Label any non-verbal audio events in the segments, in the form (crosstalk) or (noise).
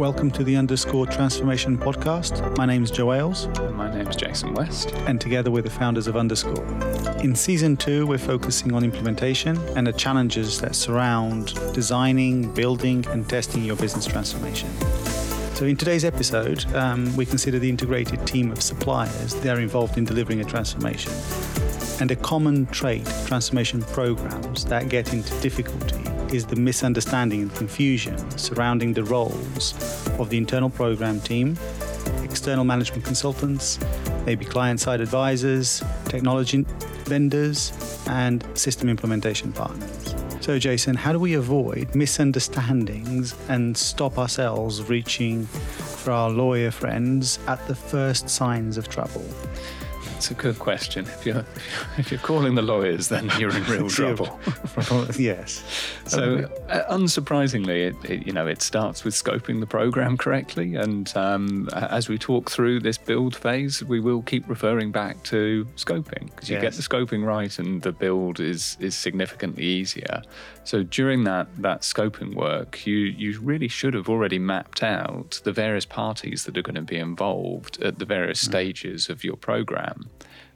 Welcome to the Underscore Transformation Podcast. My name is Joe Ailes. And my name is Jason West. And together we're the founders of Underscore. In season two, we're focusing on implementation and the challenges that surround designing, building, and testing your business transformation. So, in today's episode, um, we consider the integrated team of suppliers that are involved in delivering a transformation and a common trait transformation programs that get into difficulty is the misunderstanding and confusion surrounding the roles of the internal program team, external management consultants, maybe client side advisors, technology vendors, and system implementation partners. So, Jason, how do we avoid misunderstandings and stop ourselves reaching for our lawyer friends at the first signs of trouble? It's a good question. If you're if you're calling the lawyers, then you're in real (laughs) trouble. (laughs) yes. So, uh, unsurprisingly, it, it, you know it starts with scoping the program correctly, and um, as we talk through this build phase, we will keep referring back to scoping because you yes. get the scoping right, and the build is is significantly easier. So during that that scoping work, you you really should have already mapped out the various parties that are going to be involved at the various mm. stages of your program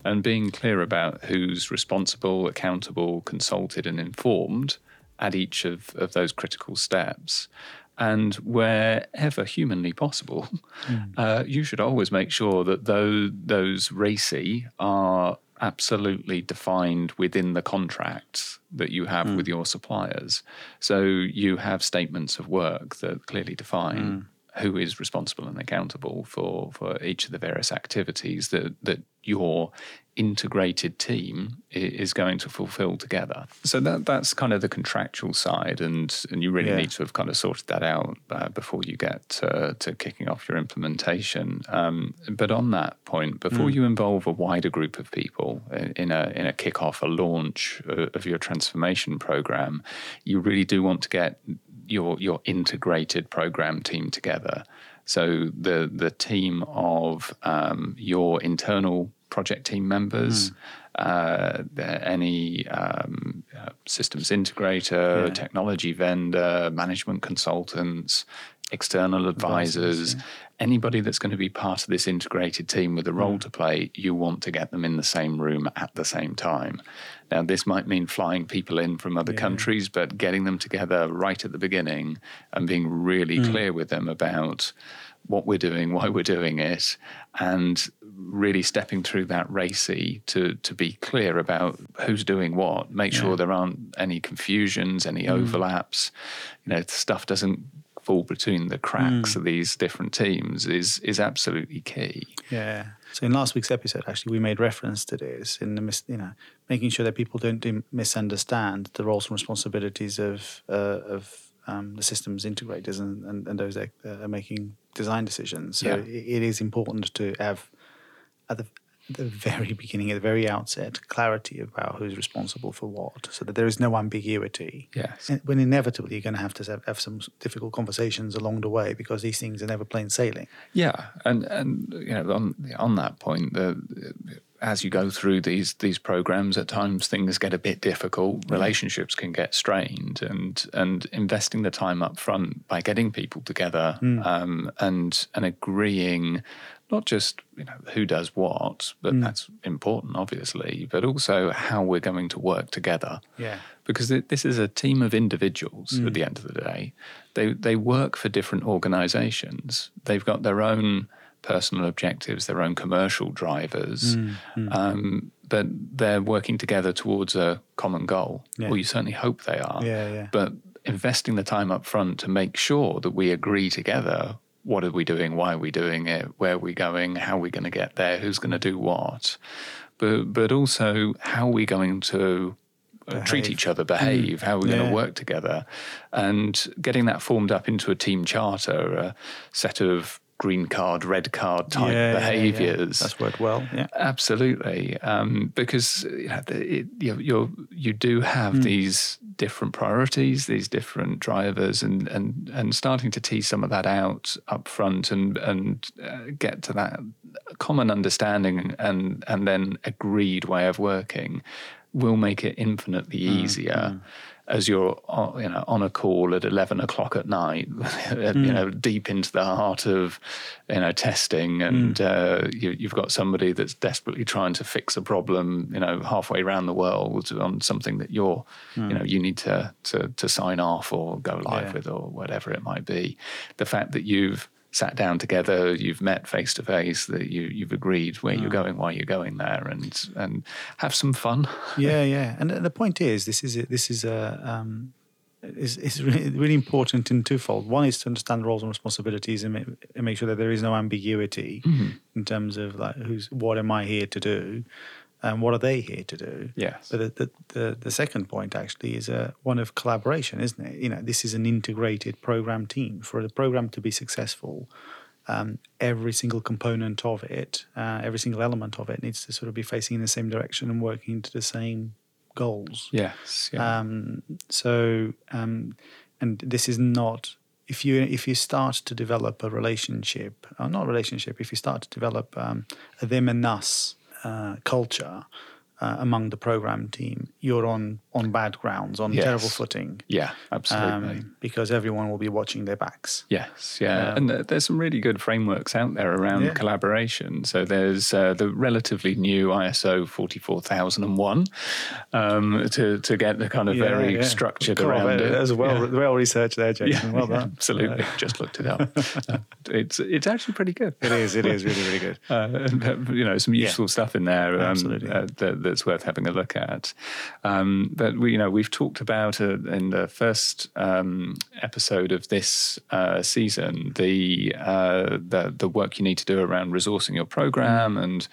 and being clear about who's responsible, accountable, consulted, and informed at each of, of those critical steps. And wherever humanly possible, (laughs) mm. uh, you should always make sure that those, those RACI are absolutely defined within the contracts that you have mm. with your suppliers. So you have statements of work that clearly define mm who is responsible and accountable for, for each of the various activities that, that your integrated team is going to fulfill together. So that that's kind of the contractual side, and and you really yeah. need to have kind of sorted that out uh, before you get to, to, kicking off your implementation. Um, but on that point, before mm. you involve a wider group of people in a in a kickoff, a launch uh, of your transformation program, you really do want to get your your integrated program team together. So the the team of um, your internal project team members, mm. uh, any um, uh, systems integrator, yeah. technology vendor, management consultants, external advisors, yeah. Anybody that's going to be part of this integrated team with a role mm. to play, you want to get them in the same room at the same time. Now, this might mean flying people in from other yeah. countries, but getting them together right at the beginning and being really mm. clear with them about what we're doing, why we're doing it, and really stepping through that RACI to to be clear about who's doing what. Make yeah. sure there aren't any confusions, any mm. overlaps. You know, stuff doesn't fall between the cracks mm. of these different teams is is absolutely key. Yeah. So in last week's episode, actually, we made reference to this in the mis- you know making sure that people don't do misunderstand the roles and responsibilities of uh, of um, the systems integrators and, and, and those that are making design decisions. So yeah. it, it is important to have at the the very beginning, at the very outset, clarity about who's responsible for what, so that there is no ambiguity. Yes. And when inevitably you're going to have to have, have, some difficult conversations along the way because these things are never plain sailing. Yeah, and and you know on on that point, the, as you go through these these programs, at times things get a bit difficult. Relationships can get strained, and and investing the time up front by getting people together mm. um, and and agreeing not just you know who does what, but mm. that's important, obviously, but also how we're going to work together. Yeah, because this is a team of individuals. Mm. At the end of the day, they they work for different organisations. They've got their own personal objectives, their own commercial drivers. Mm. mm. Um, but they're working together towards a common goal. Yeah. Well, you certainly hope they are. Yeah, yeah. But investing the time up front to make sure that we agree together what are we doing? Why are we doing it? Where are we going? How are we going to get there? Who's going to do what? But but also how are we going to uh, treat each other, behave? Mm. How are we yeah. going to work together? And getting that formed up into a team charter, a set of green card, red card type yeah, behaviors. Yeah, That's worked well. Yeah, absolutely. Um, because you know, it, you you do have mm. these different priorities, these different drivers, and and and starting to tease some of that out up front and and uh, get to that common understanding and and then agreed way of working will make it infinitely hmm, easier. Mm. As you're on, you know on a call at eleven o'clock at night, mm. (laughs) you know deep into the heart of you know testing, and mm. uh, you, have got somebody that's desperately trying to fix a problem, you know, halfway around the world on something that you're, mm. you know, you need to to to sign off or go live yeah. with or whatever it might be. The fact that you've sat down together, you've met face to face, that you you've agreed where mm. you're going, why you're going there, and and have some fun. (laughs) yeah, yeah. And the point is, this is a, this is a um, is is really, really important in twofold. One is to understand roles and responsibilities and make, and make sure that there is no ambiguity mm-hmm. in terms of like who's what am I here to do and what are they here to do? Yes. But the, the, the, second point actually is uh, one of collaboration, isn't it? You know, this is an integrated program team. For the program to be successful, um, every single component of it, uh, every single element of it needs to sort of be facing in the same direction and working to the same goals. Yes. Yeah. Um, so, um, and this is not if you if you start to develop a relationship, or not a relationship, if you start to develop um, a them and us uh, culture uh, among the program team, you're on on bad grounds, on yes. terrible footing. Yeah, absolutely. Um, because everyone will be watching their backs. Yes, yeah, um, and there's some really good frameworks out there around yeah. collaboration. So there's uh, the relatively new ISO 44001 um, to to get the kind of yeah, very yeah. structured around it. As well, well researched there, Jason. well done. Absolutely, just looked it up. (laughs) Uh, it's it's actually pretty good. It is. It is really really good. (laughs) Uh, you know, some useful stuff in there. Um, absolutely. Uh, that, that's worth having a look at. Um, but we, you know, we've talked about uh, in the first um, episode of this uh, season the, uh, the the work you need to do around resourcing your program mm. and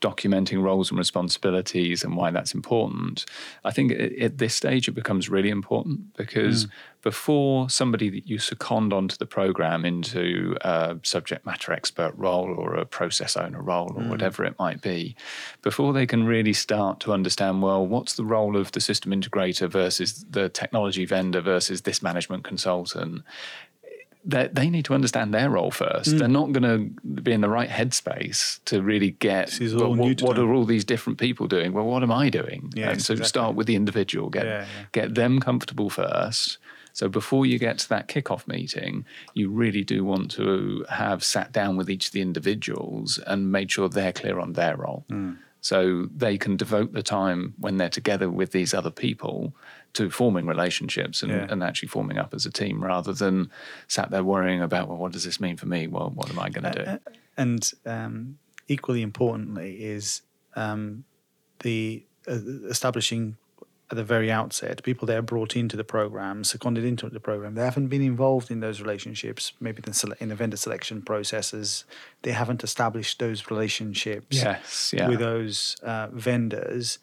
documenting roles and responsibilities and why that's important. I think at this stage it becomes really important because mm. before somebody that you second onto the program into a subject matter expert role or a process owner role or mm. whatever it might be, before they can really start to understand, well, what's the role of the system integrator versus the technology vendor versus this management consultant, they need to understand their role first. Mm. They're not going to be in the right headspace to really get well, what, what are all these different people doing? Well, what am I doing? Yeah, and so exactly. start with the individual, get yeah, yeah. get them comfortable first. So before you get to that kickoff meeting, you really do want to have sat down with each of the individuals and made sure they're clear on their role. Mm. So they can devote the time when they're together with these other people to forming relationships and, yeah. and actually forming up as a team rather than sat there worrying about, well, what does this mean for me? Well, what am I going to do? Uh, and um, equally importantly is um, the uh, establishing at the very outset, people that are brought into the program, seconded into the program, they haven't been involved in those relationships, maybe in the vendor selection processes. They haven't established those relationships yes, yeah. with those uh, vendors.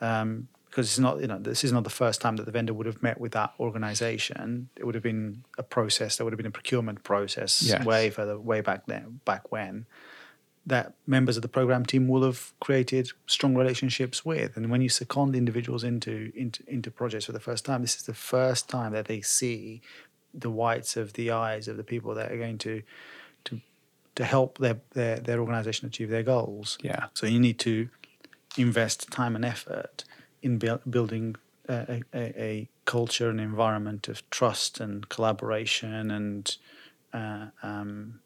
Um, because it's not you know this is not the first time that the vendor would have met with that organization. It would have been a process there would have been a procurement process yes. way further way back then back when that members of the program team will have created strong relationships with. And when you second individuals into into into projects for the first time this is the first time that they see the whites of the eyes of the people that are going to to to help their their, their organization achieve their goals. Yeah. So you need to invest time and effort in bu- building a, a, a, culture and environment of trust and collaboration and uh, um,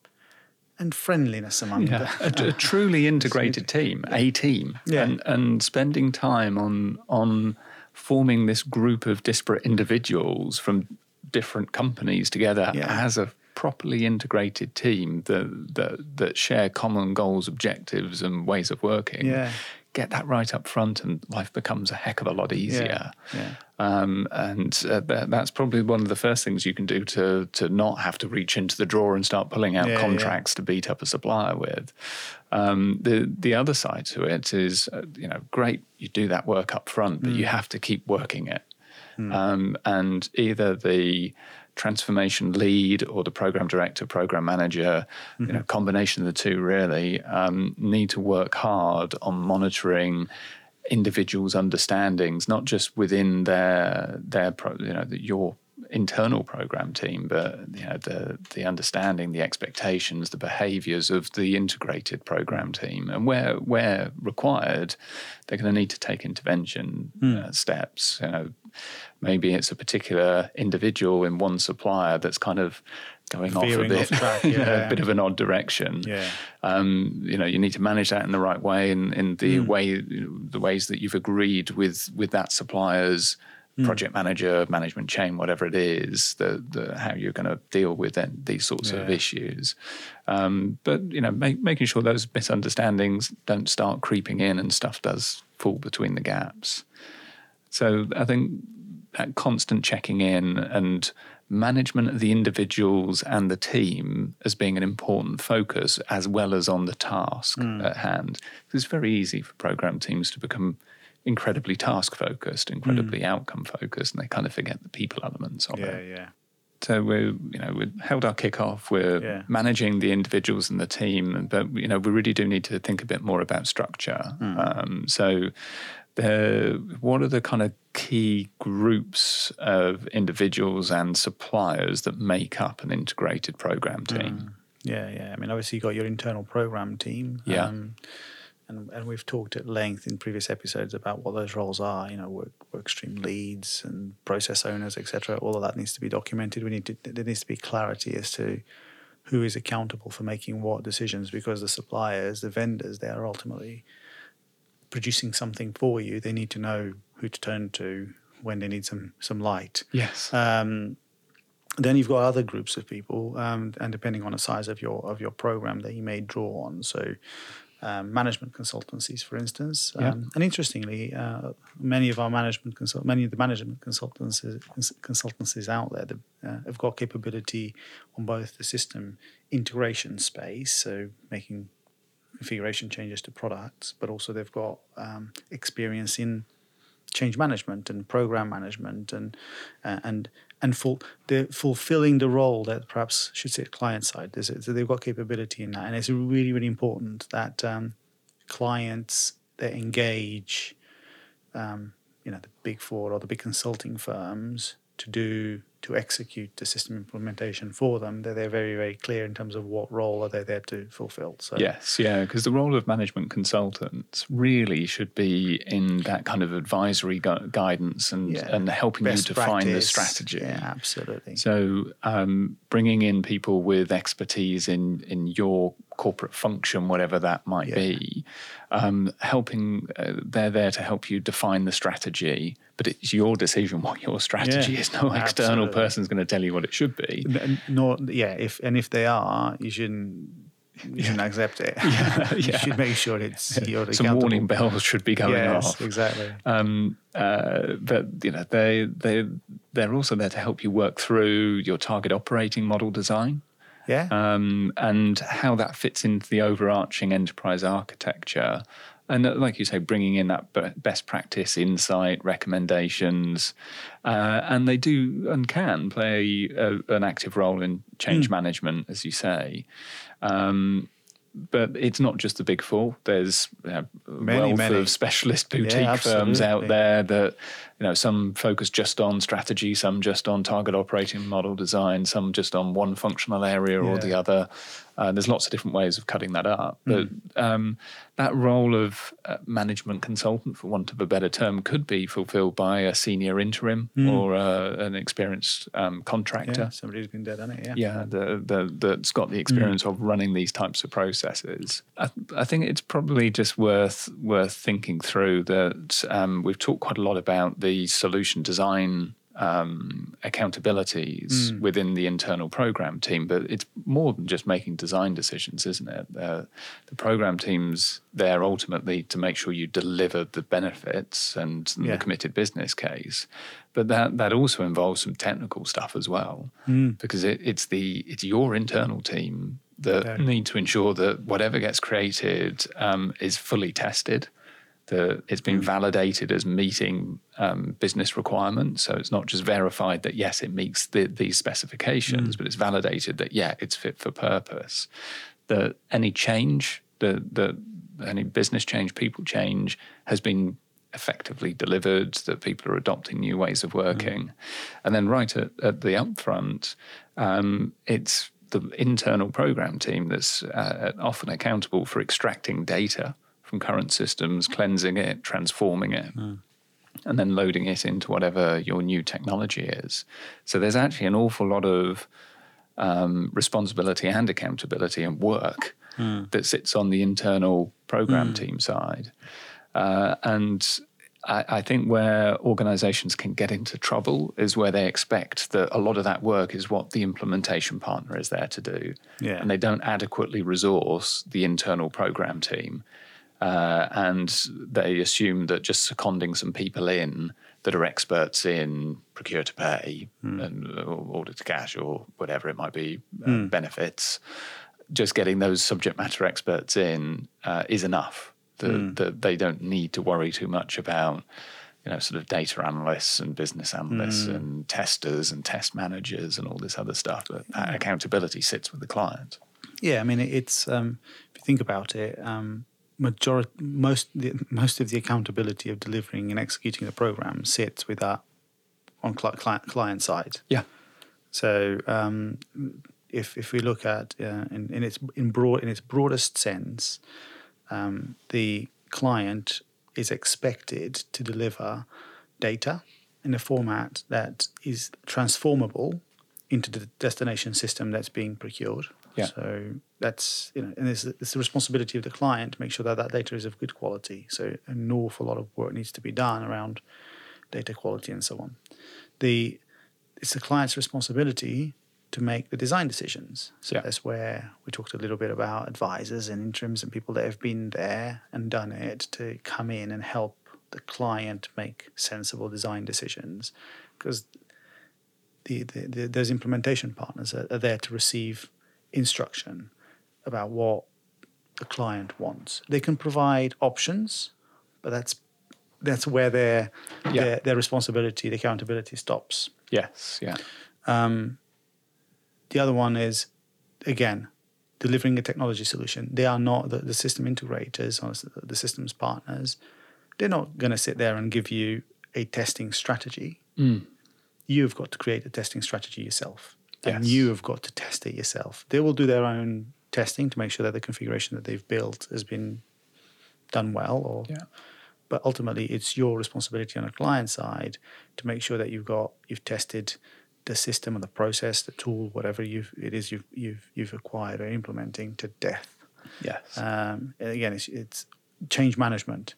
and friendliness among yeah, a, a, (laughs) truly integrated team, a team, yeah. and and spending time on on forming this group of disparate individuals from different companies together yeah. as a properly integrated team that that that share common goals, objectives, and ways of working. Yeah get that right up front and life becomes a heck of a lot easier. Yeah, yeah. Um, and uh, that, that's probably one of the first things you can do to to not have to reach into the drawer and start pulling out yeah, contracts to beat up a supplier with. Um, the the other side to it is, uh, you know, great you do that work up front, but mm. you have to keep working it. Mm. Um, and either the transformation lead or the program director, program manager, mm-hmm. you know, combination of the two really um, need to work hard on monitoring individuals' understandings, not just within their their you know that your internal program team, but you know the the understanding, the expectations, the behaviours of the integrated program team, and where where required, they're going to need to take intervention mm. uh, steps. You know, maybe it's a particular individual in one supplier that's kind of going off a bit, off track, (laughs) yeah. a bit of an odd direction. Yeah. Um, you know, you need to manage that in the right way, in, in the Mm. way, the ways that you've agreed with with that supplier's Mm. project manager, management chain, whatever it is, the, the how you're going to deal with then these sorts of issues. Um, but you know, make, making sure those misunderstandings don't start creeping in and stuff does fall between the gaps. So I think that constant checking in and management of the individuals and the team as being an important focus as well as on the task at hand. It's very easy for program teams to become incredibly task focused, incredibly outcome focused, and they kind of forget the people elements of Yeah, it. yeah. Yeah. So we, you know, we held our kickoff. We're Yeah. managing the individuals and the team, but you know, we really do need to think a bit more about structure. Um, so, the what are the kind of key groups of individuals and suppliers that make up an integrated program team? Yeah, yeah. I mean, obviously, you got your internal program team. Yeah. Um, and, and we've talked at length in previous episodes about what those roles are. You know, work work stream leads and process owners, etc. All of that needs to be documented. We need to there needs to be clarity as to who is accountable for making what decisions because the suppliers, the vendors, they are ultimately producing something for you. They need to know who to turn to when they need some some light. Yes. Um, then you've got other groups of people, um, and depending on the size of your of your program, that you may draw on. So, um, management consultancies, for instance, Yeah. um, and interestingly, uh, many of our management consult many of the management consultancies cons- consultancies out there that, uh, have got capability on both the system integration space, so making configuration changes to products, but also they've got um, experience in change management and program management and uh, and and full the fulfilling the role that perhaps should sit client side. There's so they've got capability in that, and it's really really important that um, clients that engage, um, you know, the big four or the big consulting firms to do to execute the system implementation for them. That they're very very clear in terms of what role are they there to fulfill. So Yes, yeah, because the role of management consultants really should be in that kind of advisory gu- guidance and, Yeah. and helping you best define the strategy. Yeah, absolutely. So, um, bringing in people with expertise in in your corporate function, whatever that might Yeah. be, um, helping uh, they're there to help you define the strategy, but it's your decision what your strategy Yeah, is. No external absolutely. person's going to tell you what it should be. N- Nor, yeah, if and if they are, you shouldn't you shouldn't accept it. (laughs) Yeah, (laughs) you yeah. should make sure it's you're Some warning bells should be going yes, off. exactly. um, uh, but you know they they they're also there to help you work through your target operating model design Yeah, um, and how that fits into the overarching enterprise architecture. And uh, like you say, bringing in that best practice insight, recommendations, uh, and they do and can play a, an active role in change Hmm. management, as you say. Um, but it's not just the big four. There's you a Many, wealth many. of specialist boutique firms out there that you know some focus just on strategy, some just on target operating model design, some just on one functional area or the other. Uh, there's lots of different ways of cutting that up, but Hmm. um, that role of uh, management consultant, for want of a better term, could be fulfilled by a senior interim or uh, an experienced um, contractor yeah, somebody who's been there, done it. Yeah, yeah, the, the, that's got the experience of running these types of processes. I, I think it's probably just worth worth thinking through that um, we've talked quite a lot about the solution design um, accountabilities within the internal program team, but it's more than just making design decisions, isn't it? Uh, the program team's there ultimately to make sure you deliver the benefits and Yeah. the committed business case, but that that also involves some technical stuff as well, because it, it's the it's your internal team that Yeah. need to ensure that whatever gets created um, is fully tested that it's been validated as meeting um, business requirements. So it's not just verified that yes, it meets the, these specifications, but it's validated that yeah, it's fit for purpose. That any change, the that any business change, people change, has been effectively delivered. That people are adopting new ways of working, and then right at, at the upfront, um, it's the internal program team that's uh, often accountable for extracting data from current systems, cleansing it, transforming it. and then loading it into whatever your new technology is. So there's actually an awful lot of um, responsibility and accountability and work mm. that sits on the internal program mm. team side. Uh, and I, I, think where organizations can get into trouble is where they expect that a lot of that work is what the implementation partner is there to do. Yeah. And they don't adequately resource the internal program team. Uh, and they assume that just seconding some people in that are experts in procure to pay mm. and order to cash or whatever it might be uh, mm. benefits, just getting those subject matter experts in uh, is enough. That, mm. that they don't need to worry too much about you know, sort of data analysts and business analysts mm. and testers and test managers and all this other stuff. But that accountability sits with the client. Yeah, I mean, it's um, if you think about it, um, majority, most, the, most of the accountability of delivering and executing the program sits with that on client, client side. Yeah. So um, if if we look at uh, in, in its in broad in its broadest sense, um, the client is expected to deliver data in a format that is transformable into the destination system that's being procured. Yeah. So that's you know, and it's, it's the responsibility of the client to make sure that that data is of good quality. So an awful lot of work needs to be done around data quality and so on. The it's the client's responsibility to make the design decisions. So yeah. that's where we talked a little bit about advisors and interims and people that have been there and done it to come in and help the client make sensible design decisions because the, the, the, those implementation partners are, are there to receive instruction about what the client wants. They can provide options, but that's that's where their yeah. their, their responsibility, the accountability stops. Yes, yeah. Um, the other one is again delivering a technology solution. They are not the, the system integrators or the systems partners. They're not going to sit there and give you a testing strategy. Mm. You've got to create a testing strategy yourself and you have got to test it yourself. They will do their own testing to make sure that the configuration that they've built has been done well or yeah. but ultimately it's your responsibility on the client side to make sure that you've got you've tested the system and the process, the tool, whatever you've, it is you've you've you've acquired or implementing to death. Yes. Um, again, it's, it's change management.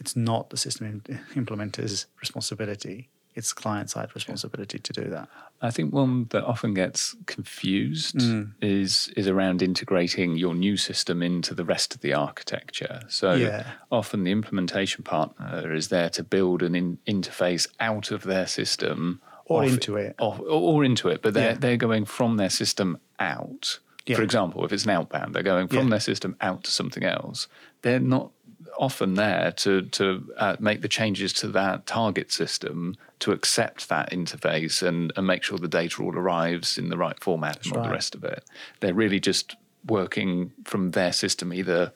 It's not the system implementer's responsibility it's client side responsibility to do that. I think one that often gets confused mm. is is around integrating your new system into the rest of the architecture. So yeah. often the implementation partner is there to build an in- interface out of their system or into it, or, or, into it, but they're yeah. they're going from their system out. Yeah. For example, if it's an outbound, they're going from their system out to something else. They're not often there to to uh, make the changes to that target system to accept that interface and, and make sure the data all arrives in the right format That's and all right. the rest of it. They're really just working from their system either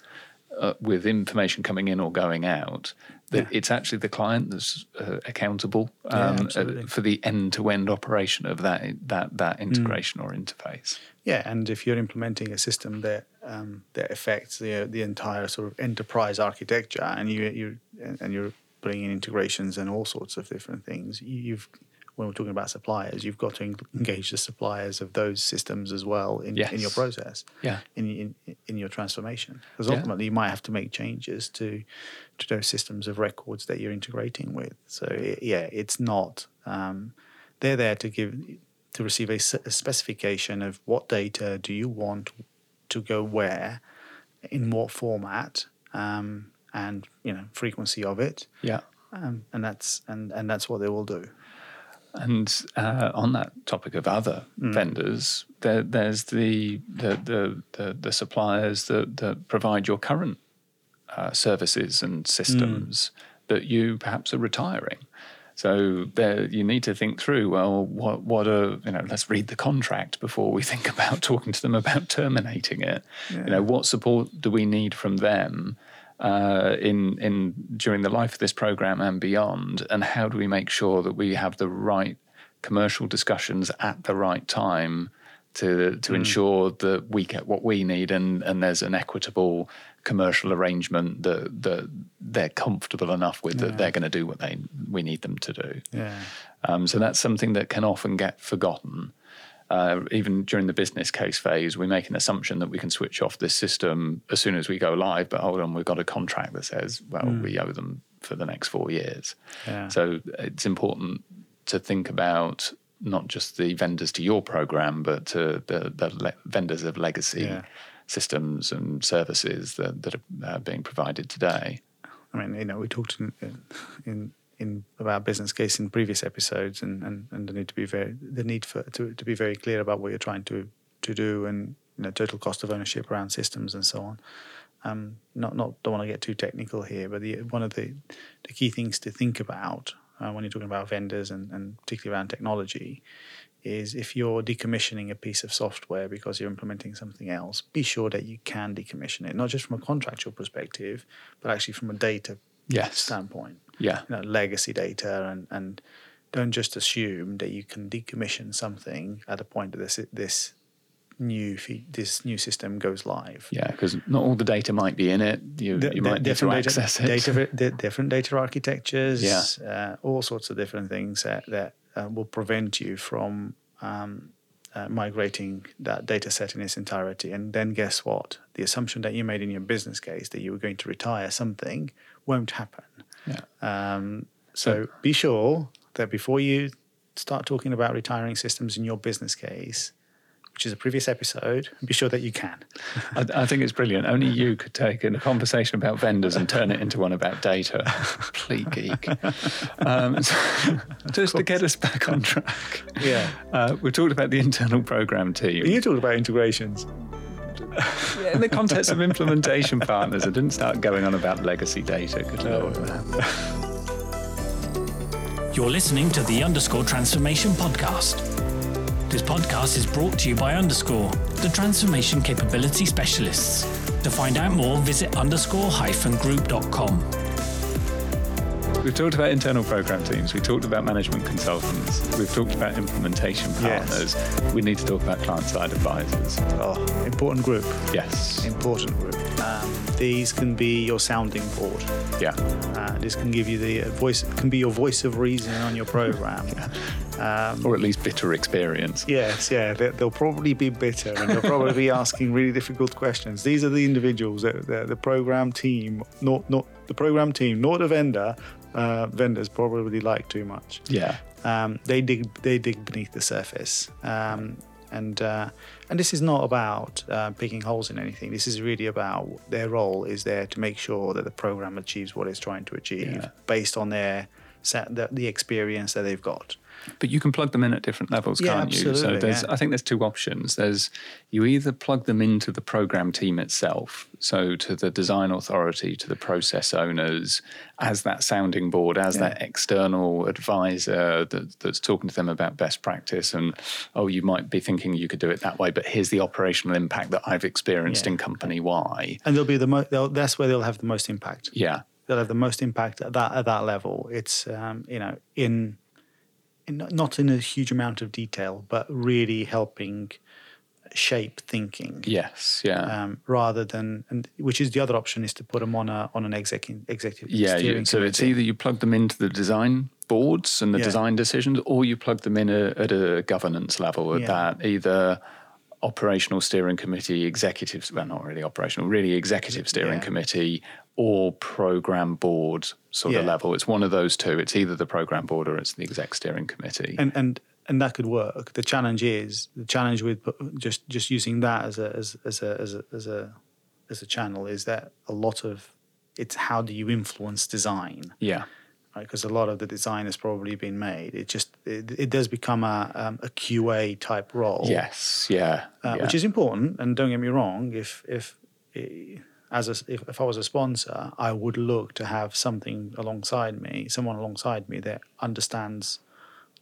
uh, with information coming in or going out. Yeah. It's actually the client that's uh, accountable um, yeah, uh, for the end-to-end operation of that that that mm. integration mm. or interface. Yeah, and if you're implementing a system that um, that affects the the entire sort of enterprise architecture, and you you and you're putting in integrations and all sorts of different things, you've when we're talking about suppliers, you've got to engage the suppliers of those systems as well in, yes. in your process, yeah, in in, in your transformation. Because ultimately, yeah. you might have to make changes to to those systems of records that you're integrating with. So it, yeah, it's not. Um, they're there to give to receive a, a specification of what data do you want to go where, in what format, um, and you know frequency of it. Yeah. Um, and that's and and that's what they will do. And uh, on that topic of other mm. vendors, there, there's the the, the the, the suppliers that, that provide your current uh, services and systems mm. that you perhaps are retiring. So there, you need to think through. Well, what what are you know? Let's read the contract before we (laughs) think about talking to them about terminating it. Yeah. You know, what support do we need from them uh, in in during the life of this program and beyond, and how do we make sure that we have the right commercial discussions at the right time to to ensure that we get what we need and and there's an equitable commercial arrangement that that they're comfortable enough with that they're going to do what they we need them to do. Yeah. Um, so that's something that can often get forgotten. Uh, even during the business case phase, we make an assumption that we can switch off this system as soon as we go live. But hold on, we've got a contract that says, well, we owe them for the next four years. Yeah. So it's important to think about not just the vendors to your program, but to the, the le- vendors of legacy Yeah. systems and services that, that are uh, being provided today. I mean, you know, we talked in in, in about business case in previous episodes, and, and, and the need to be very the need for to, to be very clear about what you're trying to to do, and you know, total cost of ownership around systems and so on. Um, not not don't want to get too technical here, but the, one of the the key things to think about uh, when you're talking about vendors and, and particularly around technology is if you're decommissioning a piece of software because you're implementing something else, be sure that you can decommission it, not just from a contractual perspective, but actually from a data Yes. standpoint. Yeah. You know, legacy data and, and don't just assume that you can decommission something at a point that this this new fe- this new system goes live. Yeah, because not all the data might be in it. You, The- you might need to different data, access it. data, (laughs) di- different data architectures, Yeah. uh, all sorts of different things that, that uh, will prevent you from um, uh, migrating that data set in its entirety. And then guess what? The assumption that you made in your business case that you were going to retire something won't happen. Yeah. Um, so be sure that before you start talking about retiring systems in your business case, which is a previous episode, be sure that you can. I, I think it's brilliant. Only you could take in a conversation about vendors and turn it into one about data. (laughs) Complete geek. Um, so (laughs) just to get us back on track, Yeah. uh, we talked about the internal program team. You talked about integrations. Yeah, in the context of implementation partners, I didn't start going on about legacy data. Good lord. (laughs) You're listening to the Underscore Transformation Podcast. This podcast is brought to you by Underscore, the transformation capability specialists. To find out more, visit underscore-group.com. We've talked about internal program teams. We talked about management consultants. We've talked about implementation Yes. partners. We need to talk about client-side advisors. Oh, important group. Yes. Important group. Um, these can be your sounding board. Yeah. Uh, this can give you the uh, voice. Can be your voice of reason on your program. (laughs) Um, Or at least bitter experience. Yes, yeah, they, they'll probably be bitter and they'll probably be asking really difficult questions. These are the individuals that the, the program team, not not the program team, not the vendor. Uh, vendors probably like too much. Yeah. Um, they dig they dig beneath the surface, um, and uh, and this is not about uh, picking holes in anything. This is really about their role is there to make sure that the program achieves what it's trying to achieve Yeah. based on their set, the, the experience that they've got. But you can plug them in at different levels, Yeah, can't you? So there's, yeah. I think there's two options. There's you either plug them into the program team itself, so to the design authority, to the process owners, as that sounding board, as that external advisor that, that's talking to them about best practice, and oh, you might be thinking you could do it that way, but here's the operational impact that I've experienced Yeah. in company Y. and they'll be the mo- they'll, that's where they'll have the most impact. Yeah, They'll have the most impact at that at that level. It's um, you know in not in a huge amount of detail, but really helping shape thinking. yes, yeah. Um, rather than and which is the other option is to put them on a on an executive executive Yeah, you, so it's either you plug them into the design boards and the Yeah. design decisions, or you plug them in a, at a governance level at Yeah. that either operational steering committee, executive, well, not really operational, really executive steering Yeah. committee, or program board sort of level. It's one of those two. It's either the program board or it's the exec steering committee. and and and that could work. The challenge is the challenge with just just using that as a as, as a as a as a as a channel is that a lot of it's how do you influence design yeah, right? Because a lot of the design has probably been made. It just it, it does become a um, a QA type role. yes, yeah, uh, yeah. which is important. And don't get me wrong, if if eh, as a, if, if I was a sponsor, I would look to have something alongside me, someone alongside me that understands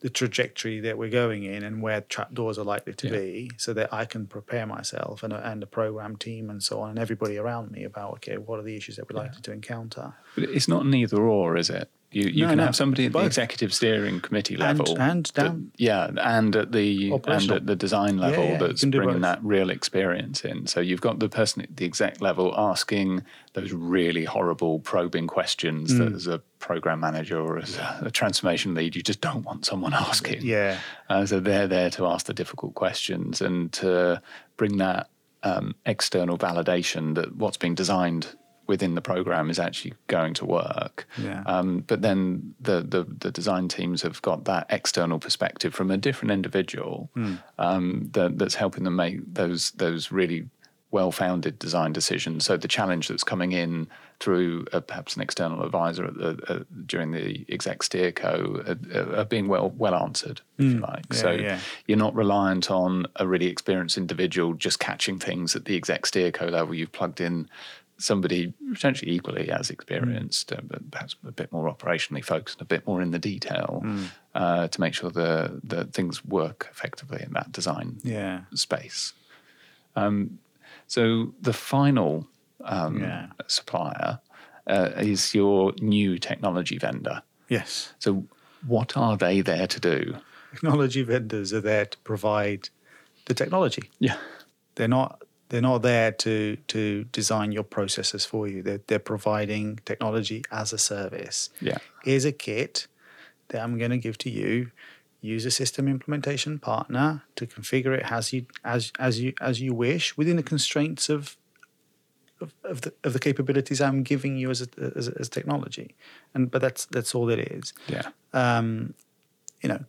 the trajectory that we're going in and where trapdoors are likely to Yeah. be, so that I can prepare myself and and the program team and so on, and everybody around me about okay, what are the issues that we're likely to encounter. But it's not an either or, is it? You, you No, can no, have somebody at the executive steering committee level, and that- down. yeah, and at the and at the design level yeah, you that's bringing that real experience in. So you've got the person at the exec level asking those really horrible probing questions Mm. that as a program manager or as a, a transformation lead you just don't want someone (laughs) asking. Yeah. Uh, so they're there to ask the difficult questions and to bring that um, external validation that what's being designed within the program is actually going to work. Yeah. Um, but then the, the the design teams have got that external perspective from a different individual um, that, that's helping them make those those really well-founded design decisions. So the challenge that's coming in through uh, perhaps an external advisor at the, uh, during the exec steer co are, are being well well answered, if you like. Yeah, so yeah. you're not reliant on a really experienced individual just catching things at the exec steer co level. You've plugged in somebody potentially equally as experienced, uh, but perhaps a bit more operationally focused, a bit more in the detail uh, to make sure the, the things work effectively in that design Yeah. space. Um, so the final um, Yeah. supplier uh, is your new technology vendor. Yes. So what are they there to do? Technology vendors are there to provide the technology. Yeah. They're not they're not there to to design your processes for you. They're they're providing technology as a service. Yeah. Here's a kit that I'm going to give to you. Use a system implementation partner to configure it as you as as you as you wish within the constraints of of, of the of the capabilities I'm giving you as a, as, as technology, and but that's that's all it is Yeah. um, you know,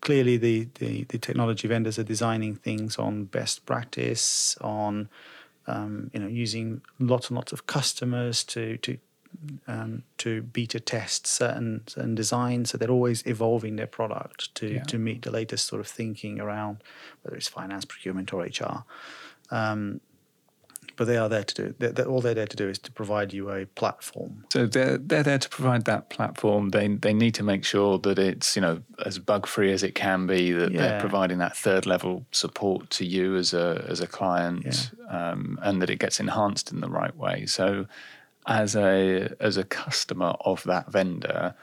clearly the, the, the technology vendors are designing things on best practice, on um, you know using lots and lots of customers to to um, to beta test certain certain designs. So they're always evolving their product to Yeah. to meet the latest sort of thinking around whether it's finance, procurement, or HR. Um, but they are there to do. They're, they're, all they're there to do is to provide you a platform. So they're they're there to provide that platform. They they need to make sure that it's you know as bug free as it can be. That Yeah. they're providing that third level support to you as a as a client, um, and that it gets enhanced in the right way. So as a as a customer of that vendor.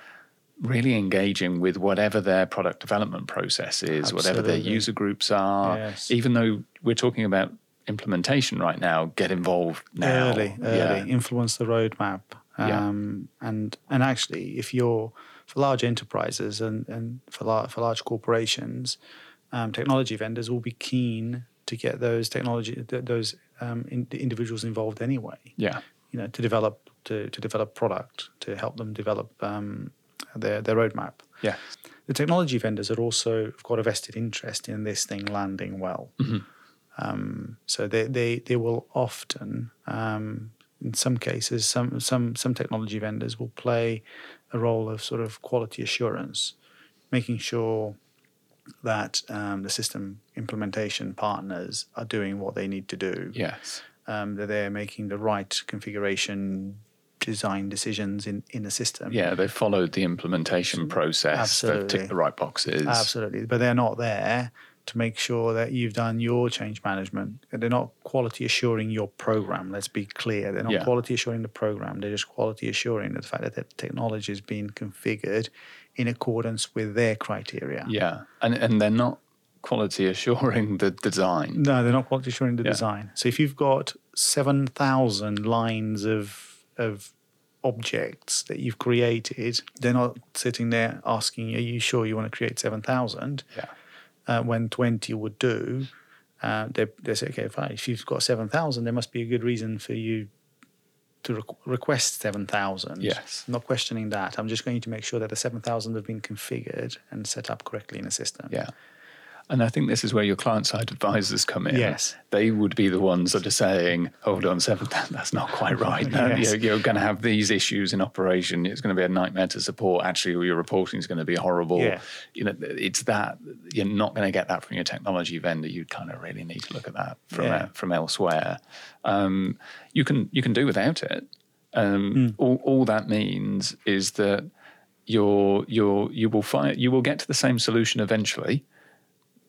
Really engaging with whatever their product development process is, whatever their user groups are. Yes. Even though we're talking about implementation right now, get involved now. early, Yeah. early, influence the roadmap. Yeah. Um, and and actually, if you're for large enterprises and, and for large, for large corporations, um, technology vendors will be keen to get those technology th- those um, in, individuals involved anyway. Yeah. You know, to develop to, to develop product to help them develop um, their their roadmap. Yeah. The technology vendors are also have got a vested interest in this thing landing well. Um, so they, they, they will often, um, in some cases, some, some, some technology vendors will play a role of sort of quality assurance, making sure that um, the system implementation partners are doing what they need to do, Yes. um, that they're making the right configuration design decisions in, in the system. Yeah, they've followed the implementation process. They've Absolutely. ticked the right boxes. Absolutely. But they're not there to make sure that you've done your change management. They're not quality assuring your program. Let's be clear. They're not Yeah. quality assuring the program. They're just quality assuring the fact that the technology is being configured in accordance with their criteria. Yeah, and and they're not quality assuring the design. No, they're not quality assuring the Yeah. design. So if you've got 7,000 lines of, of objects that you've created, they're not sitting there asking, are you sure you want to create 7,000? Yeah, uh, when 20 would do, uh, they, they say, okay, fine. If you've got 7,000, there must be a good reason for you to requ- request 7,000. Yes. I'm not questioning that. I'm just going to make sure that the 7,000 have been configured and set up correctly in the system. yeah. And I think this is where your client side advisors come in. Yes. They would be the ones that are saying, hold on, seven, that, (laughs) that's not quite right. No, Yes. you're, you're going to have these issues in operation. It's going to be a nightmare to support. Actually, your reporting is going to be horrible. Yeah. You know, it's that you're not going to get that from your technology vendor. You kind of really need to look at that from Yeah. uh, from elsewhere. Um, you can you can do without it. Um, all, all that means is that you're, you're, you will find you will get to the same solution eventually,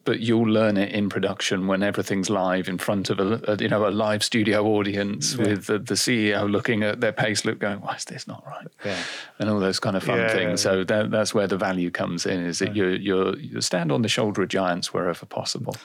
but you'll learn it in production when everything's live in front of a, a you know a live studio audience Yeah. with the, the CEO looking at their payslip, going, "Why is this not right?" Yeah. and all those kind of fun Yeah, things. So that, that's where the value comes in: is that you you you stand on the shoulder of giants wherever possible.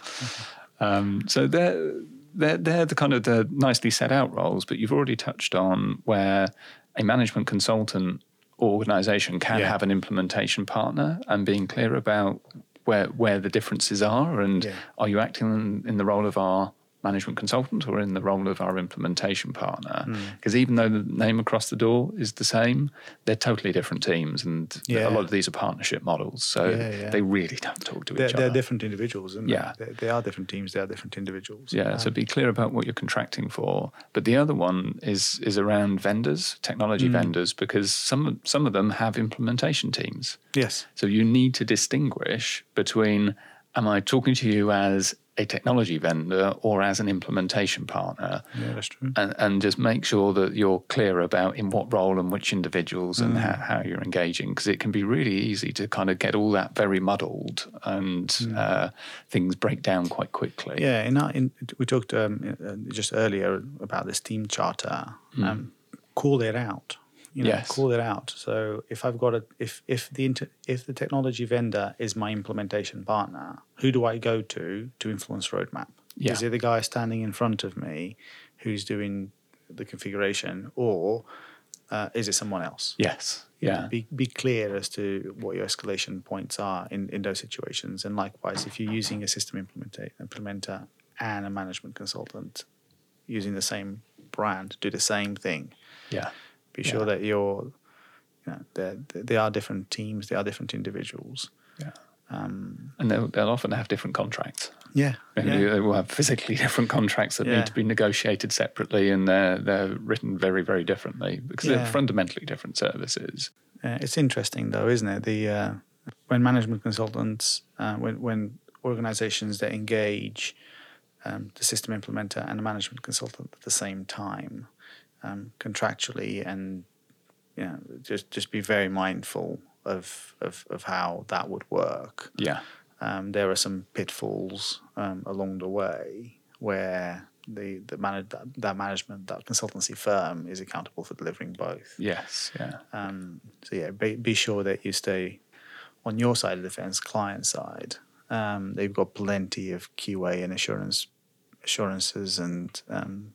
Um, so they're, they're they're the kind of the nicely set out roles, but you've already touched on where a management consultant organization can Yeah. have an implementation partner and being clear about where where the differences are and Yeah. are you acting in, in the role of our management consultant or in the role of our implementation partner Hmm. because even though the name across the door is the same they're totally different teams and Yeah. a lot of these are partnership models so Yeah, yeah. they really don't talk to They're, each other. they're different individuals, and Yeah. they? they are different teams. They are different individuals. yeah, so be clear about what you're contracting for. But the other one is is around vendors, technology Mm. vendors, because some some of them have implementation teams. Yes. So you need to distinguish between am I talking to you as a technology vendor or as an implementation partner? Yeah, that's true. And, and just make sure that you're clear about in what role and which individuals and Mm. how, how you're engaging, because it can be really easy to kind of get all that very muddled and uh, things break down quite quickly. Mm. Yeah, in our, in, we talked um, uh, just earlier about this team charter. Um, call it out. You know, Yes. call it out. So if I've got a if if the inter, if the technology vendor is my implementation partner, who do I go to to influence roadmap? Yeah. Is it the guy standing in front of me who's doing the configuration, or uh, is it someone else? Yes. Yeah. Be, be clear as to what your escalation points are in, in those situations. And likewise, if you're using a system implementa- implementer and a management consultant using the same brand, do the same thing. Yeah. Be sure that you're, you know, they're, they are different teams, they are different individuals. Yeah. Um, And they'll, they'll often have different contracts. yeah. Yeah. They will have physically (laughs) different contracts that Yeah. need to be negotiated separately, and they're they're written very very differently because Yeah. they're fundamentally different services. Uh, it's interesting though, isn't it? The uh, when management consultants, uh, when when organizations that engage um, the system implementer and the management consultant at the same time, um, contractually, and you know, just just be very mindful of of, of how that would work. Yeah. Um, there are some pitfalls um, along the way where the the manage, that, that management that consultancy firm is accountable for delivering both. Yes. Yeah. Um, so yeah, be, be sure that you stay on your side of the fence, client side. Um, they've got plenty of QA and assurance assurances and um,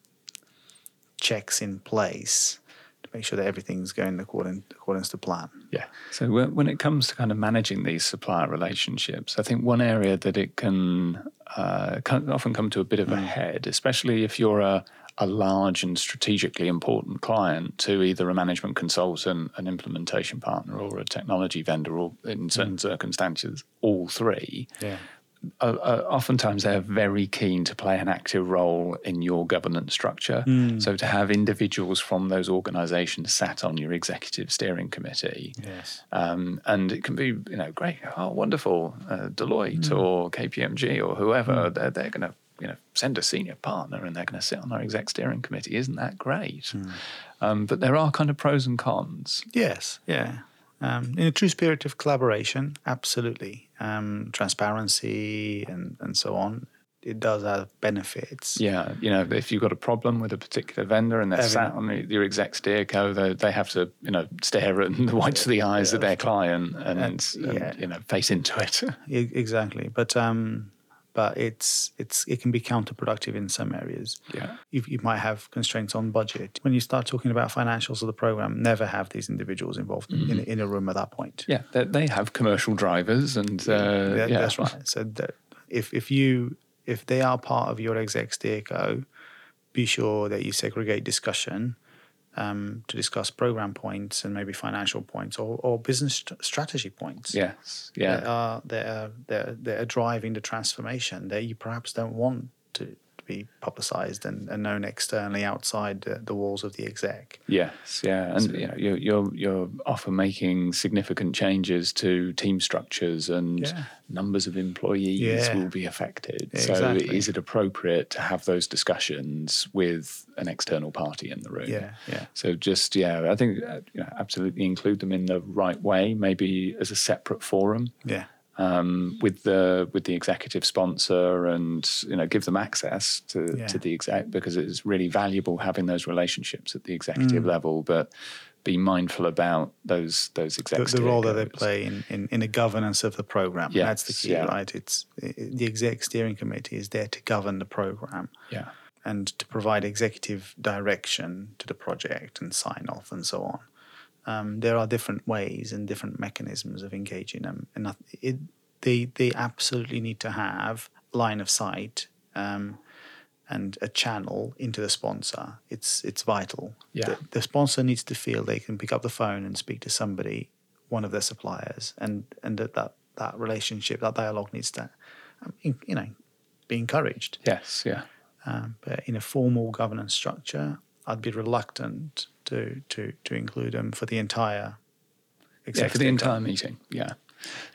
checks in place to make sure that everything's going according accordance to plan. Yeah. So when, when it comes to kind of managing these supplier relationships, I think one area that it can, uh, can often come to a bit of a head, especially if you're a, a large and strategically important client to either a management consultant, an implementation partner, or a technology vendor, or in certain circumstances, all three. Yeah. Uh, uh, oftentimes they're very keen to play an active role in your governance structure. So to have individuals from those organisations sat on your executive steering committee, Yes. um, and it can be you know great, oh wonderful, uh, Deloitte or KPMG or whoever they're, they're going to you know send a senior partner and they're going to sit on our exec steering committee. Isn't that great? Um, but there are kind of pros and cons. Yes. Yeah. Um, in a true spirit of collaboration, absolutely. Um, transparency and, and so on. It does have benefits. Yeah, you know, if you've got a problem with a particular vendor and they're Having- sat on the, your exec steer co, they, they have to, you know, stare at the whites of the eyes of their client and, And- and, yeah. you know, face into it. (laughs) Exactly. But um, but it's it's it can be counterproductive in some areas. yeah, You, you might have constraints on budget. When you start talking about financials of the program, never have these individuals involved in, in a room at that point. yeah, they, they have commercial drivers and uh, That- yeah, That's right. So that if if you if they are part of your exec steerco, be sure that you segregate discussion um, to discuss program points and maybe financial points or, or business st- strategy points. Yes, That yeah, are that are, that are, that are driving the transformation that you perhaps don't want to be publicized and, and known externally outside the, the walls of the exec. yes, yeah, and you know, you're, you're you're often making significant changes to team structures and Yeah. numbers of employees Yeah. will be affected. Yeah, so, exactly. is it appropriate to have those discussions with an external party in the room? Yeah, yeah. So just yeah, I think uh, you know, absolutely include them in the right way, maybe as a separate forum. Yeah. Um, with the with the executive sponsor and you know give them access to, Yeah. to the exec because it's really valuable having those relationships at the executive Mm. level, but be mindful about those those the, the role that they play in, in, in the governance of the program. That's the key, yeah. right? It's it, the exec steering committee is there to govern the program Yeah, and to provide executive direction to the project and sign off and so on. Um, there are different ways and different mechanisms of engaging them, and it, they they absolutely need to have line of sight um, and a channel into the sponsor. It's it's vital. Yeah. The, the sponsor needs to feel they can pick up the phone and speak to somebody, one of their suppliers, and and that that, that relationship, that dialogue needs to, um, you know, be encouraged. yes, yeah, Um, but in a formal governance structure, I'd be reluctant to to to include them for the entire. yeah, for the entire meeting. Yeah.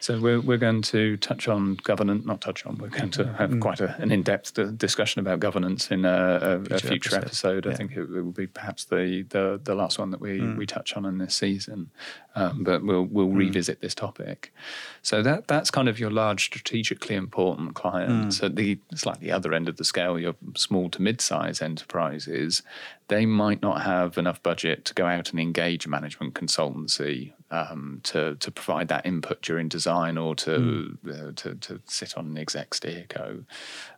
So we're, we're going to touch on governance, not touch on, we're going to Mm. have quite a, an in-depth discussion about governance in a, a, a Future episode, episode. I yeah. think it, it will be perhaps the, the, the last one that we, Mm. we touch on in this season, um, but we'll, we'll revisit this topic. So that that's kind of your large strategically important clients. Mm. At the slightly other end of the scale, your small to mid-size enterprises, they might not have enough budget to go out and engage a management consultancy um, to to provide that input during design or to uh, to, to sit on an exec steerco.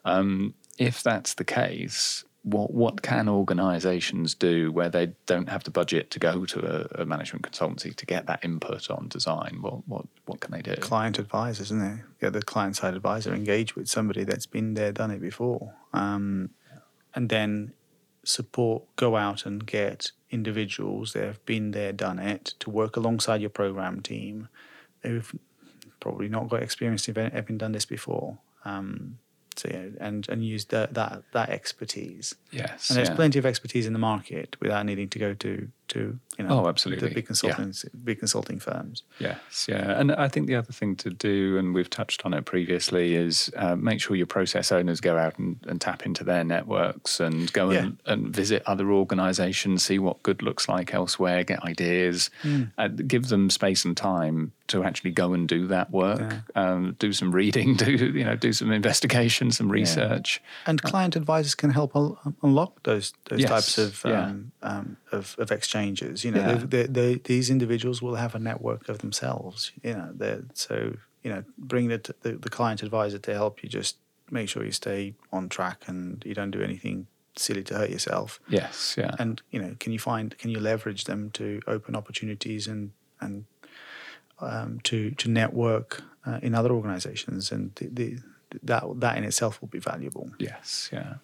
Um, if that's the case, what what can organisations do where they don't have the budget to go to a, a management consultancy to get that input on design? What what what can they do? client advisors, isn't it? Get the client side advisor engage with somebody that's been there, done it before, um, and then support. Go out and get individuals that have been there, done it, to work alongside your program team, who've probably not got experience in having done this before. Um, so yeah, and and use that that that expertise. Yes, And there's yeah. plenty of expertise in the market without needing to go to to you know Oh, absolutely. the big Yeah. big consulting firms. Yes, yeah, and I think the other thing to do, and we've touched on it previously, is uh, make sure your process owners go out and, and tap into their networks and go and, and visit other organisations, see what good looks like elsewhere, get ideas, and give them space and time to actually go and do that work, um, do some reading, (laughs) do you know, do some investigation, some research. And client advisors can help un- unlock those those Yes, types of yeah. um, um, of, of exchanges. You know, Yeah. they, they, they, these individuals will have a network of themselves. You know, so you know, bring the, the the client advisor to help you just make sure you stay on track and you don't do anything silly to hurt yourself. Yes, yeah, And you know, can you find can you leverage them to open opportunities and and um, to to network uh, in other organizations and the, the, that that in itself will be valuable. Yes, yeah.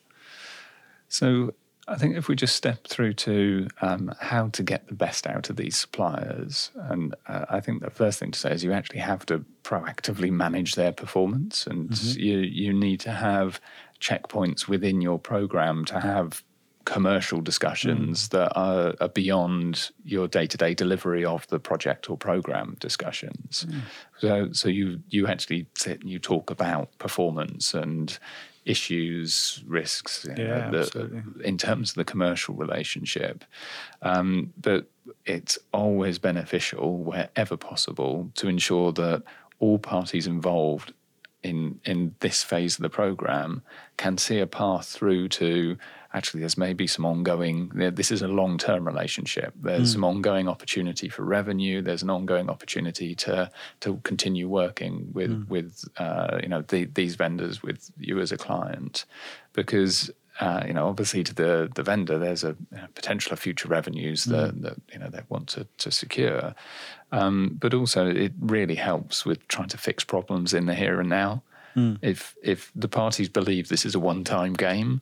So I think if we just step through to um, how to get the best out of these suppliers, and uh, I think the first thing to say is you actually have to proactively manage their performance, and you you need to have checkpoints within your program to have commercial discussions that are, are beyond your day-to-day delivery of the project or program discussions. So, so you you actually sit and you talk about performance and issues, risks, you know, Yeah, the- in terms of the commercial relationship. Um, but it's always beneficial, wherever possible, to ensure that all parties involved in in this phase of the program can see a path through to actually there's maybe some ongoing this is a long-term relationship. There's some ongoing opportunity for revenue. There's an ongoing opportunity to to continue working with with uh, you know the, these vendors with you as a client. Because uh, you know, obviously to the the vendor, there's a you know, potential of future revenues that, that you know they want to to secure, um, but also it really helps with trying to fix problems in the here and now. If if the parties believe this is a one time game,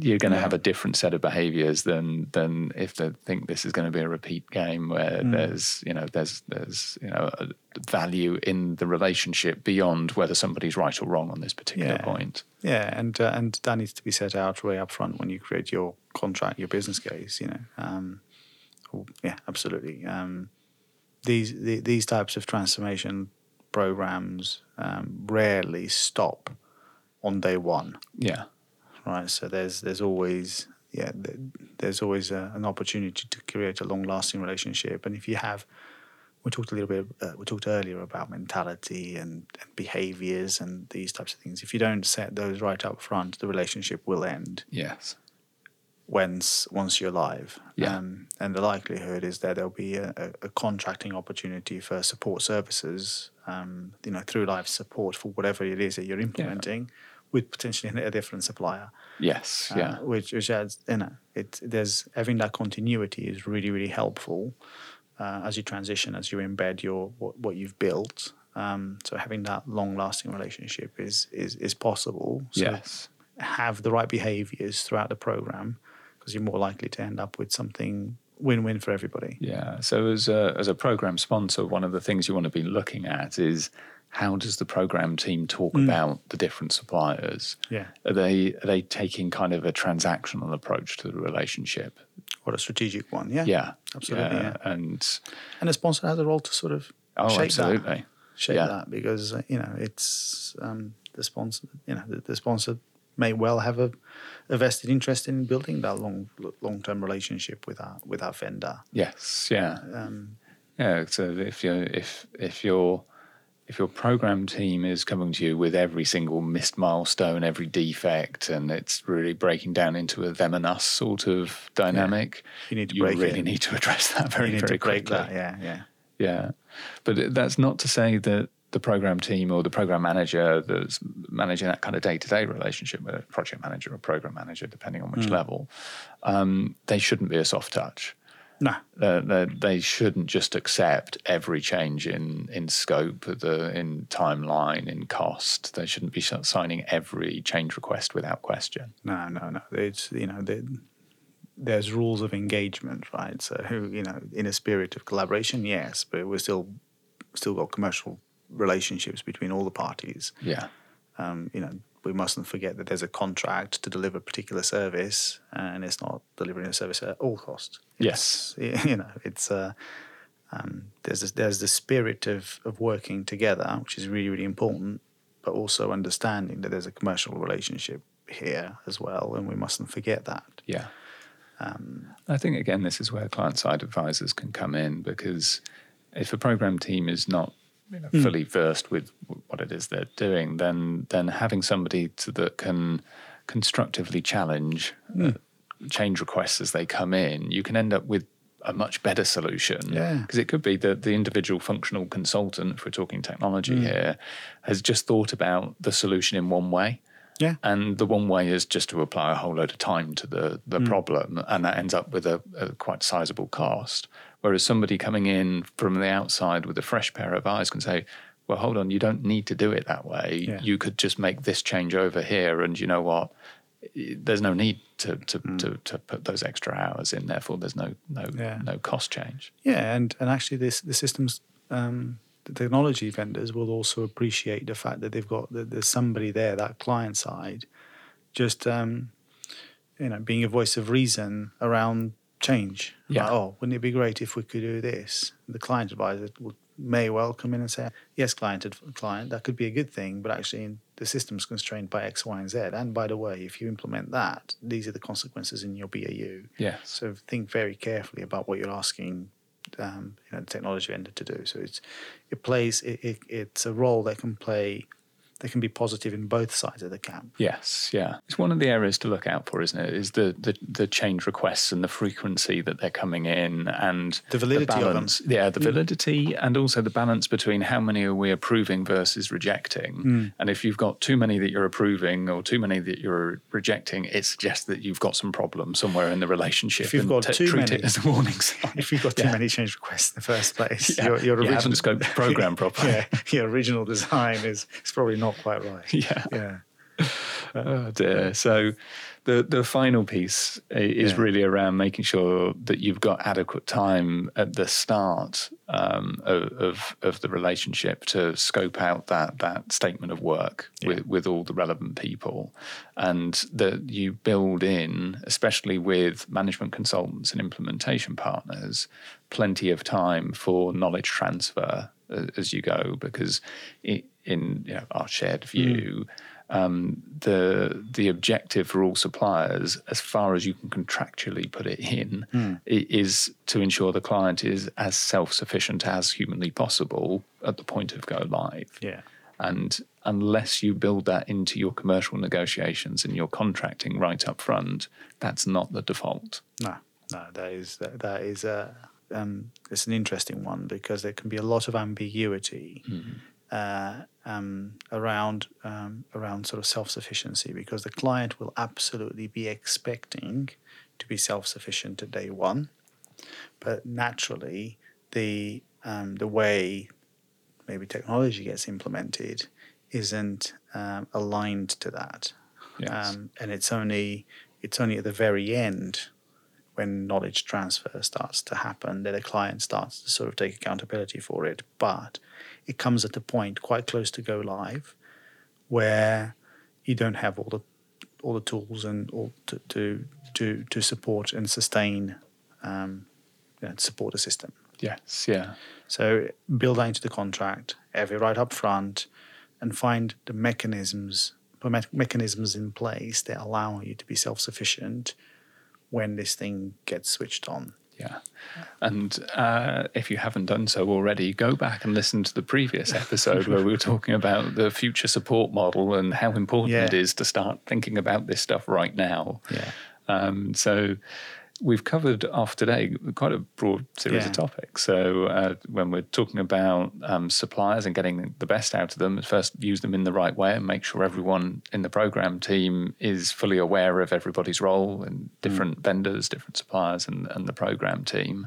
you're going to have a different set of behaviours than than if they think this is going to be a repeat game where there's you know there's there's you know value in the relationship beyond whether somebody's right or wrong on this particular Yeah. point. Yeah, and uh, and that needs to be set out way up front when you create your contract, your business case. You know, um, yeah, absolutely. Um, these the, these types of transformation programs um, rarely stop on day one, Yeah. Right? So there's there's always yeah there's always a, an opportunity to create a long lasting relationship, and if you have we talked a little bit. Uh, we talked earlier about mentality and, and behaviors and these types of things. If you don't set those right up front, the relationship will end Yes. once once you're live. Yeah. Um, and the likelihood is that there'll be a, a, a contracting opportunity for support services, um, you know, through life support for whatever it is that you're implementing, with potentially a different supplier. Yes. uh, Yeah. which which adds you know it there's having that continuity is really really helpful uh, as you transition as you embed your what, what you've built. Um, so having that long lasting relationship is is is possible. So yes. have the right behaviors throughout the program because you're more likely to end up with something win-win for everybody. Yeah. So as a as a program sponsor, one of the things you want to be looking at is how does the program team talk about the different suppliers? Yeah. Are they are they taking kind of a transactional approach to the relationship? Or a strategic one. Yeah. Yeah. Absolutely, yeah. And And the sponsor has a role to sort of oh, shape absolutely. that. Shape Yeah. that because uh, you know it's um, the sponsor. You know the, the sponsor may well have a, a vested interest in building that long long term relationship with our with our vendor. Yes. Yeah. Um, Yeah. So if you if if your if your program team is coming to you with every single missed milestone, every defect, and it's really breaking down into a them and us sort of dynamic, You need to you break really it. need to address that (laughs) very very quickly. that. Yeah, yeah. Yeah, but that's not to say that the program team or the program manager that's managing that kind of day-to-day relationship with a project manager or program manager, depending on which level, um, they shouldn't be a soft touch. No, Uh, they, they shouldn't just accept every change in in scope, the in timeline, in cost. They shouldn't be signing every change request without question. no, no, no. It's you know the, there's rules of engagement, right? So you know, in a spirit of collaboration, yes, but we're still still got commercial relationships between all the parties. Yeah, um, you know, we mustn't forget that there's a contract to deliver a particular service, and it's not delivering a service at all cost. Yes. It's, (laughs) you know, it's uh, um, there's this, there's the spirit of of working together, which is really really important, but also understanding that there's a commercial relationship here as well, and we mustn't forget that. yeah. Um, I think again, this is where client side advisors can come in because if a program team is not you know, fully versed with what it is they're doing, then then having somebody to, that can constructively challenge uh, change requests as they come in, you can end up with a much better solution. Yeah. Because it could be that the individual functional consultant, if we're talking technology here, has just thought about the solution in one way. Yeah. And the one way is just to apply a whole load of time to the, the Hmm. problem, and that ends up with a, a quite sizable cost. Whereas somebody coming in from the outside with a fresh pair of eyes can say, well, hold on, you don't need to do it that way. Yeah. You could just make this change over here, and you know what? There's no need to to, to, to put those extra hours in. Therefore, there's no no Yeah. no cost change. Yeah, and and actually, this the systems, um, the technology vendors will also appreciate the fact that they've got that there's somebody there, that client side, just um, you know, being a voice of reason around change. Yeah. Like, oh, wouldn't it be great if we could do this? The client advisor would, may well come in and say, yes, client, client, that could be a good thing, but actually the system's constrained by X, Y, and Z. And by the way, if you implement that, these are the consequences in your BAU. Yeah. So think very carefully about what you're asking um, you know, the technology vendor to do. So it's it plays it, it, it's a role that can play that can be positive in both sides of the camp. Yes, yeah. It's one of the areas to look out for, isn't it? Is the, the, the change requests and the frequency that they're coming in and The validity of them. Yeah, the validity and also the balance between how many are we approving versus rejecting. Hmm. And if you've got too many that you're approving or too many that you're rejecting, it suggests that you've got some problem somewhere in the relationship. If you've got t- too treat many- it as a warning sign. (laughs) If you've got too Yeah. many change requests in the first place, (laughs) Yeah. your, your You original haven't scoped the (laughs) program properly. yeah, your original design is, is probably not quite right. (laughs) Yeah. Yeah. (laughs) Oh dear. So the the final piece is Yeah. really around making sure that you've got adequate time at the start um, of, of the relationship to scope out that that statement of work with with all the relevant people, and that you build in, especially with management consultants and implementation partners, plenty of time for knowledge transfer a- as you go because i in you know, our shared view um, the the objective for all suppliers, as far as you can contractually put it in, mm. is to ensure the client is as self sufficient as humanly possible at the point of go live. Yeah. And unless you build that into your commercial negotiations and your contracting right up front, that's not the default. No, no, that is that, that is a um, it's an interesting one because there can be a lot of ambiguity. Mm-hmm. Uh, um, around um, around sort of self sufficiency because the client will absolutely be expecting to be self sufficient at day one, but naturally the um, the way maybe technology gets implemented isn't um, aligned to that, yes. Um, and it's only it's only at the very end when knowledge transfer starts to happen that a client starts to sort of take accountability for it, but it comes at a point quite close to go live where you don't have all the all the tools and all to to to, to support and sustain um, you know, support the system. Yes, yeah. So build that into the contract, have it right up front, and find the mechanisms mechanisms in place that allow you to be self sufficient when this thing gets switched on. Yeah. And uh, if you haven't done so already, go back and listen to the previous episode where we were talking about the future support model and how important yeah. it is to start thinking about this stuff right now. Yeah. Um, so we've covered off today quite a broad series yeah. of topics. So uh, when we're talking about um, suppliers and getting the best out of them, first use them in the right way and make sure everyone in the program team is fully aware of everybody's role and different mm. vendors, different suppliers, and, and the program team,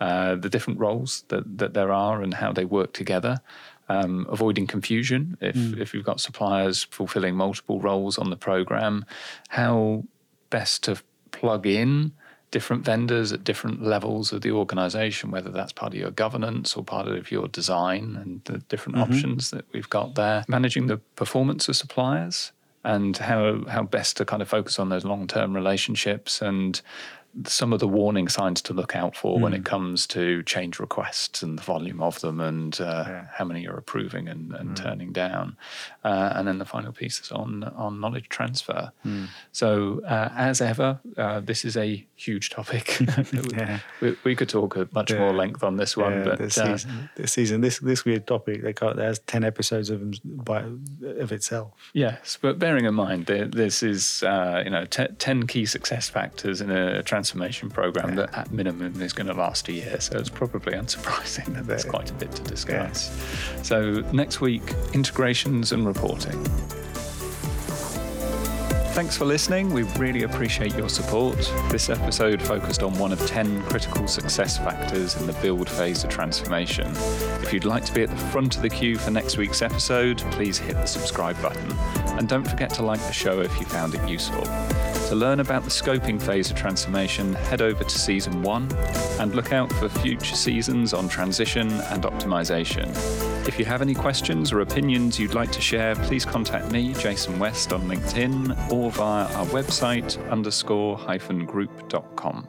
uh, the different roles that, that there are and how they work together. Um, avoiding confusion if, mm. if you've got suppliers fulfilling multiple roles on the program, how best to plug in different vendors at different levels of the organization, whether that's part of your governance or part of your design and the different mm-hmm. options that we've got there. Managing the performance of suppliers and how, how best to kind of focus on those long term relationships and some of the warning signs to look out for mm. when it hmm. comes to change requests and the volume of them and uh, yeah. how many you're approving and, and mm. turning down. Uh, and then the final piece is on, on knowledge transfer. Mm. So, uh, as ever, uh, this is a huge topic. (laughs) yeah. (laughs) we, we, could talk at much yeah. more length on this one, but this uh, season, this season, this this weird topic, they got, there's 10 episodes of, by, of itself. Yes, but bearing in mind, this is uh, you know t- 10 key success factors in a transfer transformation program yeah. that at minimum is going to last a year. So it's probably (laughs) unsurprising that there's quite a bit to discuss. So next week, integrations and reporting. Thanks for listening. We really appreciate your support. This episode focused on one of 10 critical success factors in the build phase of transformation. If you'd like to be at the front of the queue for next week's episode, please hit the subscribe button. And don't forget to like the show if you found it useful. To learn about the scoping phase of transformation, head over to season one and look out for future seasons on transition and optimization. If you have any questions or opinions you'd like to share, please contact me, Jason West, on LinkedIn or via our website underscore hyphen group.com.